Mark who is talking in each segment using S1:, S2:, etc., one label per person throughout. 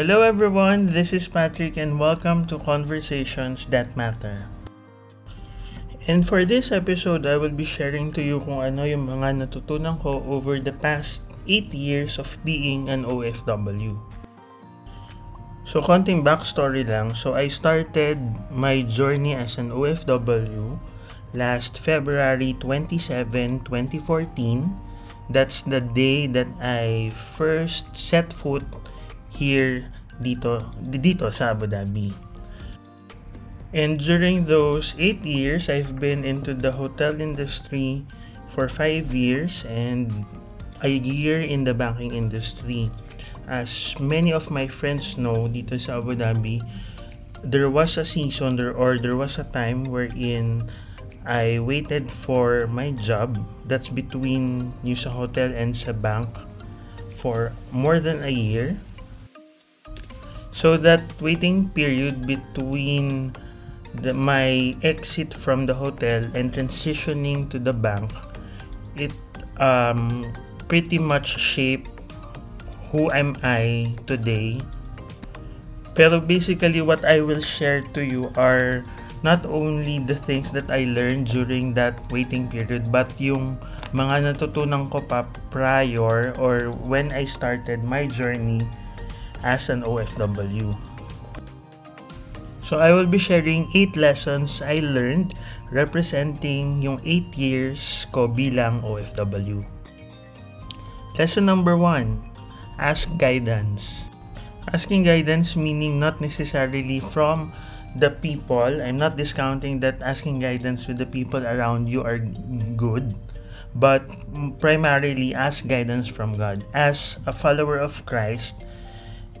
S1: Hello everyone, this is Patrick and welcome to Conversations That Matter. And for this episode, I will be sharing to you kung ano yung mga natutunan ko over the past 8 years of being an OFW. So, konting backstory lang. So, I started my journey as an OFW last February 27, 2014. That's the day that I first set foot here dito dito sa Abu Dhabi. And during those 8 years, I've been into the hotel industry for 5 years and a year in the banking industry. As many of my friends know dito sa Abu Dhabi, there was a season there or there was a time wherein I waited for my job that's between yung sa hotel and sa bank for more than a year So that waiting period between the, my exit from the hotel and transitioning to the bank, it um, pretty much shaped who am I today. Pero basically what I will share to you are not only the things that I learned during that waiting period but yung mga natutunan ko pa prior or when I started my journey as an OFW. So I will be sharing 8 lessons I learned representing yung 8 years ko bilang OFW. Lesson number 1, ask guidance. Asking guidance meaning not necessarily from the people. I'm not discounting that asking guidance with the people around you are good, but primarily ask guidance from God. As a follower of Christ,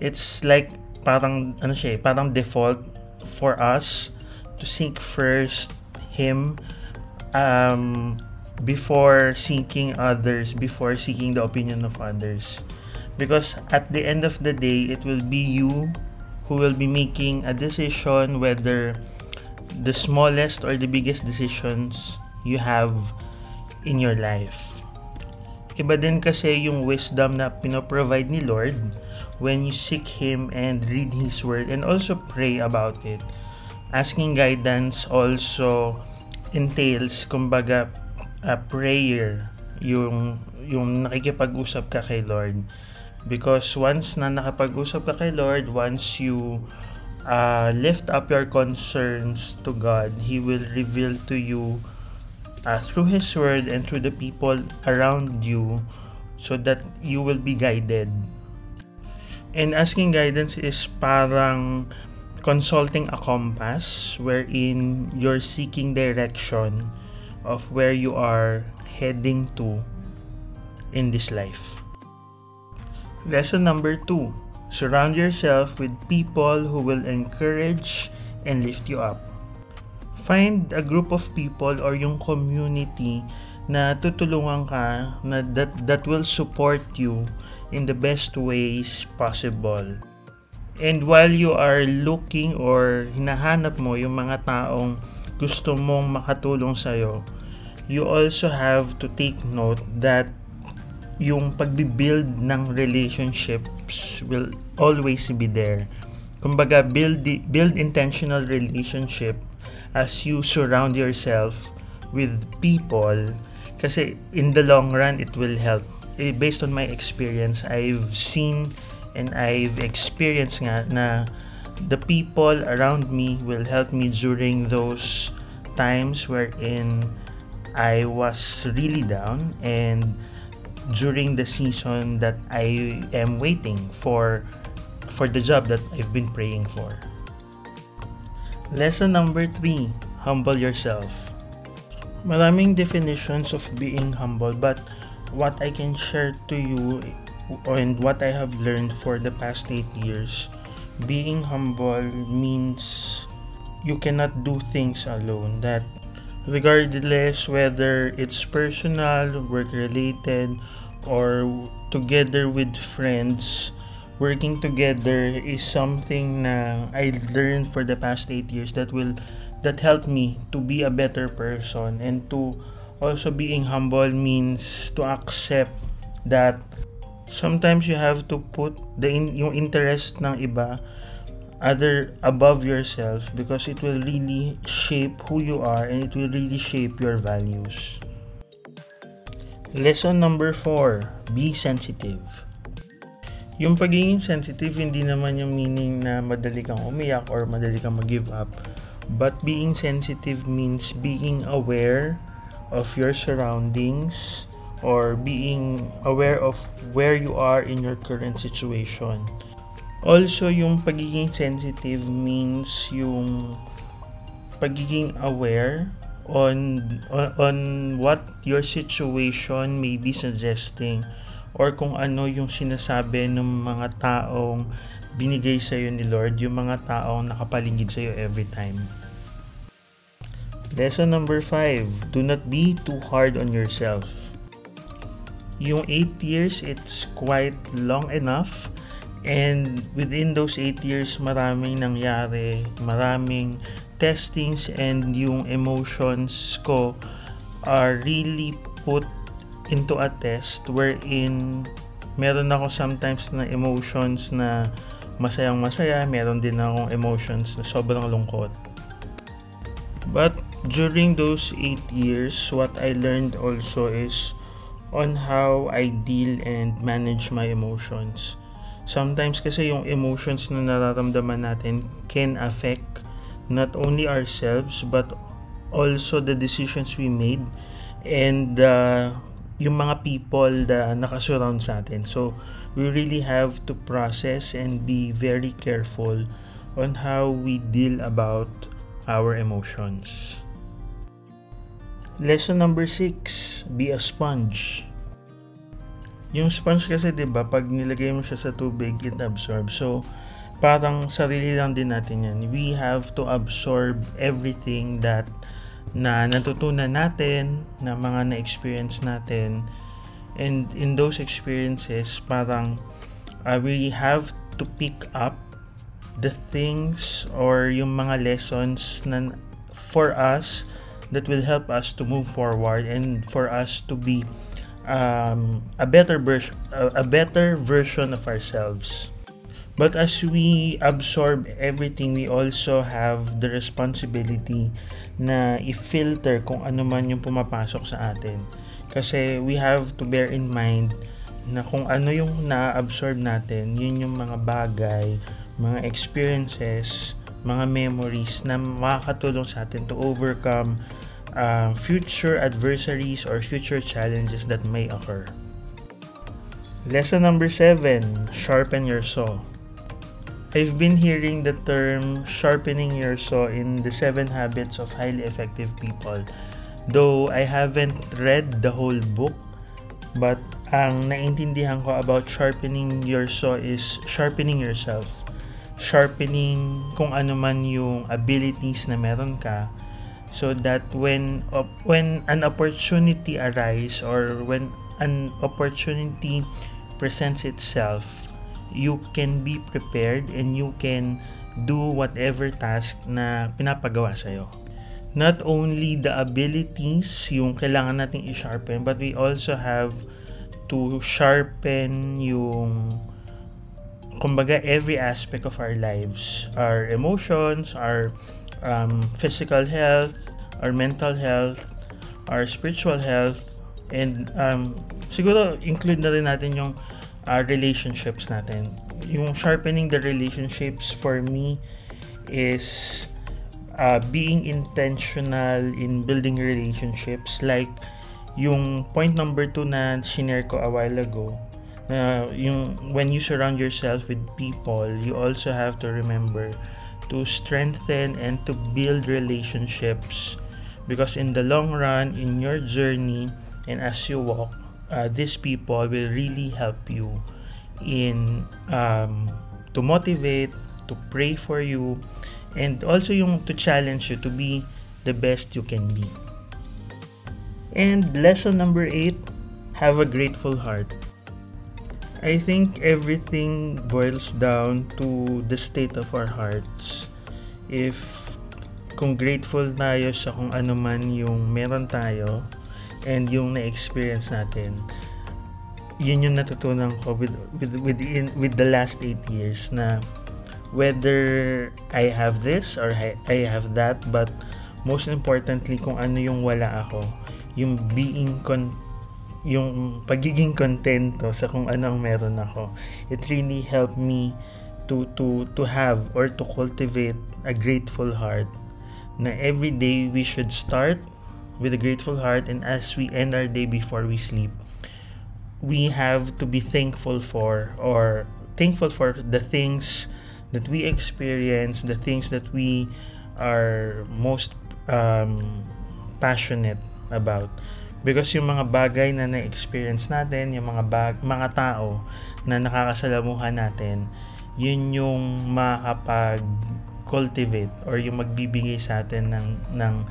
S1: it's like parang ano siya, eh, parang default for us to seek first him um before seeking others, before seeking the opinion of others. Because at the end of the day, it will be you who will be making a decision whether the smallest or the biggest decisions you have in your life. Iba din kasi yung wisdom na pinoprovide ni Lord when you seek Him and read His Word and also pray about it. Asking guidance also entails, kumbaga, a prayer, yung, yung nakikipag-usap ka kay Lord. Because once na nakapag-usap ka kay Lord, once you uh, lift up your concerns to God, He will reveal to you uh, through His Word and through the people around you so that you will be guided. And asking guidance is parang consulting a compass wherein you're seeking direction of where you are heading to in this life. Lesson number two surround yourself with people who will encourage and lift you up find a group of people or yung community na tutulungan ka na that, that will support you in the best ways possible. And while you are looking or hinahanap mo yung mga taong gusto mong makatulong sa'yo, you also have to take note that yung pagbibuild ng relationships will always be there. Kumbaga, build, build intentional relationship as you surround yourself with people kasi in the long run it will help eh, based on my experience I've seen and I've experienced nga na the people around me will help me during those times wherein I was really down and during the season that I am waiting for for the job that I've been praying for. Lesson number 3, humble yourself. Maraming definitions of being humble but what I can share to you and what I have learned for the past 8 years, being humble means you cannot do things alone. That regardless whether it's personal, work related, or together with friends, working together is something na I learned for the past 8 years that will that helped me to be a better person and to also being humble means to accept that Sometimes you have to put the in, yung interest ng iba other above yourself because it will really shape who you are and it will really shape your values. Lesson number 4, be sensitive. Yung pagiging sensitive, hindi naman yung meaning na madali kang umiyak or madali kang mag-give up. But being sensitive means being aware of your surroundings, or being aware of where you are in your current situation. Also, yung pagiging sensitive means yung pagiging aware on, on on what your situation may be suggesting or kung ano yung sinasabi ng mga taong binigay sa iyo ni Lord, yung mga taong nakapaligid sa iyo every time. Lesson number 5, do not be too hard on yourself yung 8 years, it's quite long enough. And within those 8 years, maraming nangyari, maraming testings and yung emotions ko are really put into a test wherein meron ako sometimes na emotions na masayang masaya, meron din akong emotions na sobrang lungkot. But during those 8 years, what I learned also is on how I deal and manage my emotions. Sometimes kasi yung emotions na nararamdaman natin can affect not only ourselves but also the decisions we made and uh, yung mga people na nakasurround sa atin. So, we really have to process and be very careful on how we deal about our emotions. Lesson number 6, be a sponge. Yung sponge kasi 'di ba, pag nilagay mo siya sa tubig, it absorbs. So parang sarili lang din natin 'yan. We have to absorb everything that na natutunan natin, na mga na-experience natin. And in those experiences, parang uh, we have to pick up the things or yung mga lessons na for us that will help us to move forward and for us to be um, a better version a better version of ourselves but as we absorb everything we also have the responsibility na i-filter kung ano man yung pumapasok sa atin kasi we have to bear in mind na kung ano yung na-absorb natin yun yung mga bagay mga experiences mga memories na makakatulong sa atin to overcome uh, future adversaries or future challenges that may occur. Lesson number 7 Sharpen your saw. I've been hearing the term sharpening your saw in the 7 habits of highly effective people. Though I haven't read the whole book, but ang naintindihan ko about sharpening your saw is sharpening yourself. Sharpening kung ano man yung abilities na meron ka so that when when an opportunity arise or when an opportunity presents itself you can be prepared and you can do whatever task na pinapagawa sa iyo not only the abilities yung kailangan nating i-sharpen but we also have to sharpen yung kumbaga every aspect of our lives. Our emotions our um, physical health, our mental health, our spiritual health, and um, siguro include na rin natin yung uh, relationships natin. Yung sharpening the relationships for me is uh, being intentional in building relationships like yung point number two na shinare ko a while ago na yung when you surround yourself with people you also have to remember to strengthen and to build relationships because in the long run in your journey and as you walk uh, these people will really help you in um, to motivate to pray for you and also yung to challenge you to be the best you can be and lesson number 8 have a grateful heart I think everything boils down to the state of our hearts. If kung grateful tayo sa kung ano man yung meron tayo and yung na-experience natin, yun yung natutunan ko with with with, in, with the last 8 years na whether I have this or I, I have that but most importantly kung ano yung wala ako yung being con yung pagiging kontento sa kung ano ang meron ako. It really helped me to to to have or to cultivate a grateful heart na every day we should start with a grateful heart and as we end our day before we sleep we have to be thankful for or thankful for the things that we experience the things that we are most um, passionate about. Because yung mga bagay na na-experience natin, yung mga bag, mga tao na nakakasalamuhan natin, yun yung makapag-cultivate or yung magbibigay sa atin ng, ng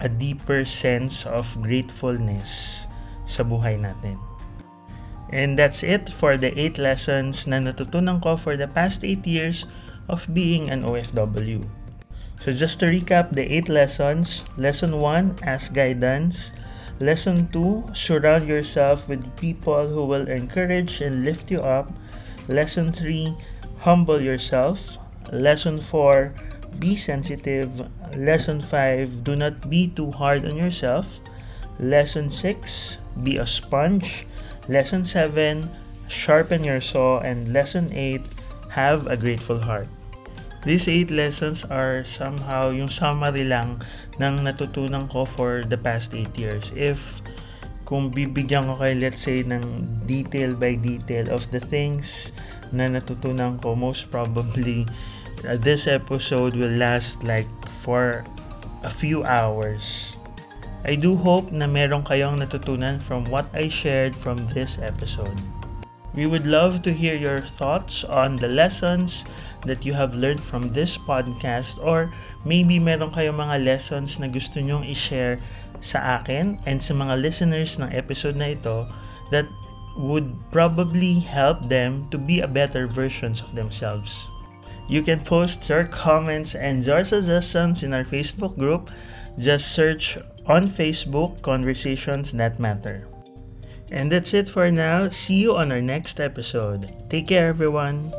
S1: a deeper sense of gratefulness sa buhay natin. And that's it for the 8 lessons na natutunan ko for the past 8 years of being an OFW. So just to recap the 8 lessons, lesson 1, ask guidance. Lesson 2 Surround yourself with people who will encourage and lift you up. Lesson 3 Humble yourself. Lesson 4 Be sensitive. Lesson 5 Do not be too hard on yourself. Lesson 6 Be a sponge. Lesson 7 Sharpen your saw. And lesson 8 Have a grateful heart. These 8 lessons are somehow yung summary lang ng natutunan ko for the past 8 years. If kung bibigyan ko kay let's say ng detail by detail of the things na natutunan ko, most probably this episode will last like for a few hours. I do hope na meron kayong natutunan from what I shared from this episode. We would love to hear your thoughts on the lessons that you have learned from this podcast or maybe meron kayong mga lessons na gusto nyong i-share sa akin and sa mga listeners ng episode na ito that would probably help them to be a better versions of themselves. You can post your comments and your suggestions in our Facebook group. Just search on Facebook Conversations That Matter. And that's it for now. See you on our next episode. Take care, everyone.